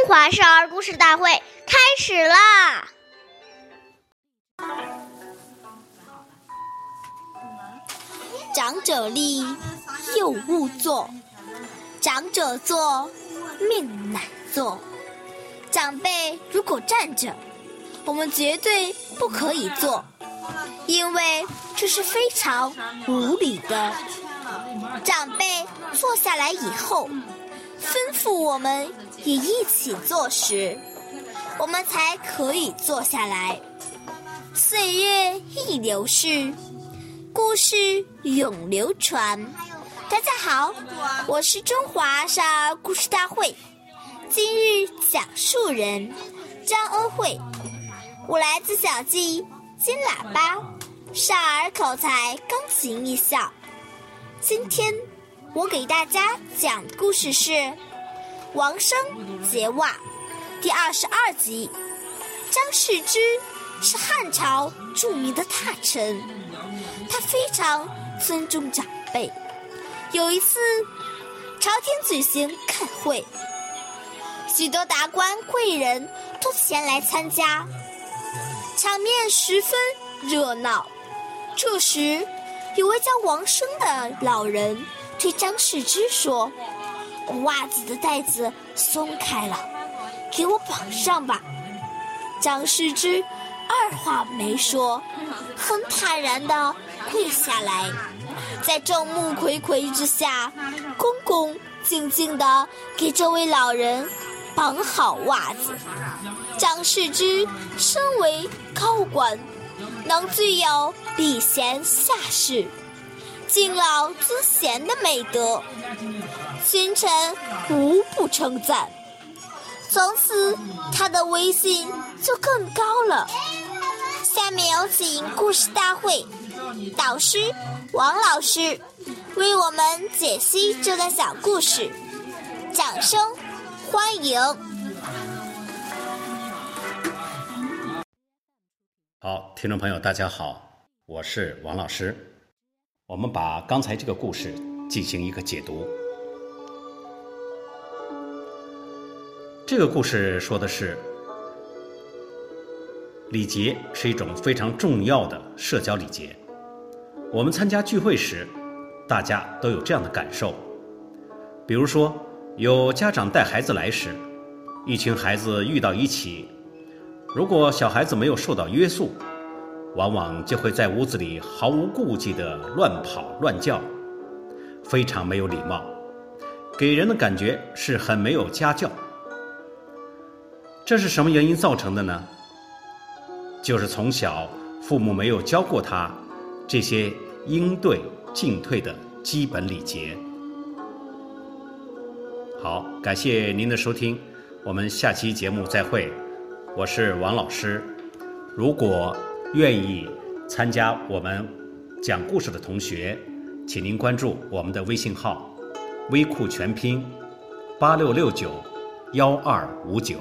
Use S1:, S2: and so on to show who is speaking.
S1: 中华少儿故事大会开始啦！
S2: 长者立，幼勿坐；长者坐，命乃坐。长辈如果站着，我们绝对不可以坐，因为这是非常无礼的。长辈坐下来以后，吩咐我们也一起坐时，我们才可以坐下来。岁月易流逝，故事永流传。大家好，我是中华少儿故事大会今日讲述人张恩惠，我来自小记金喇叭少儿口才钢琴艺校。今天我给大家讲的故事是《王生结袜》第二十二集。张世之是汉朝著名的大臣，他非常尊重长辈。有一次，朝廷举行开会，许多达官贵人都前来参加，场面十分热闹。这时，有位叫王生的老人对张世之说：“袜子的带子松开了，给我绑上吧。”张世之二话没说，很坦然地跪下来，在众目睽睽之下，恭恭敬敬地给这位老人绑好袜子。张世之身为高官。能具有礼贤下士、敬老尊贤的美德，群臣无不称赞。从此，他的威信就更高了。下面有请故事大会导师王老师为我们解析这段小故事，掌声欢迎。
S3: 好，听众朋友，大家好，我是王老师。我们把刚才这个故事进行一个解读。这个故事说的是，礼节是一种非常重要的社交礼节。我们参加聚会时，大家都有这样的感受。比如说，有家长带孩子来时，一群孩子遇到一起。如果小孩子没有受到约束，往往就会在屋子里毫无顾忌地乱跑乱叫，非常没有礼貌，给人的感觉是很没有家教。这是什么原因造成的呢？就是从小父母没有教过他这些应对进退的基本礼节。好，感谢您的收听，我们下期节目再会。我是王老师，如果愿意参加我们讲故事的同学，请您关注我们的微信号“微库全拼八六六九幺二五九”。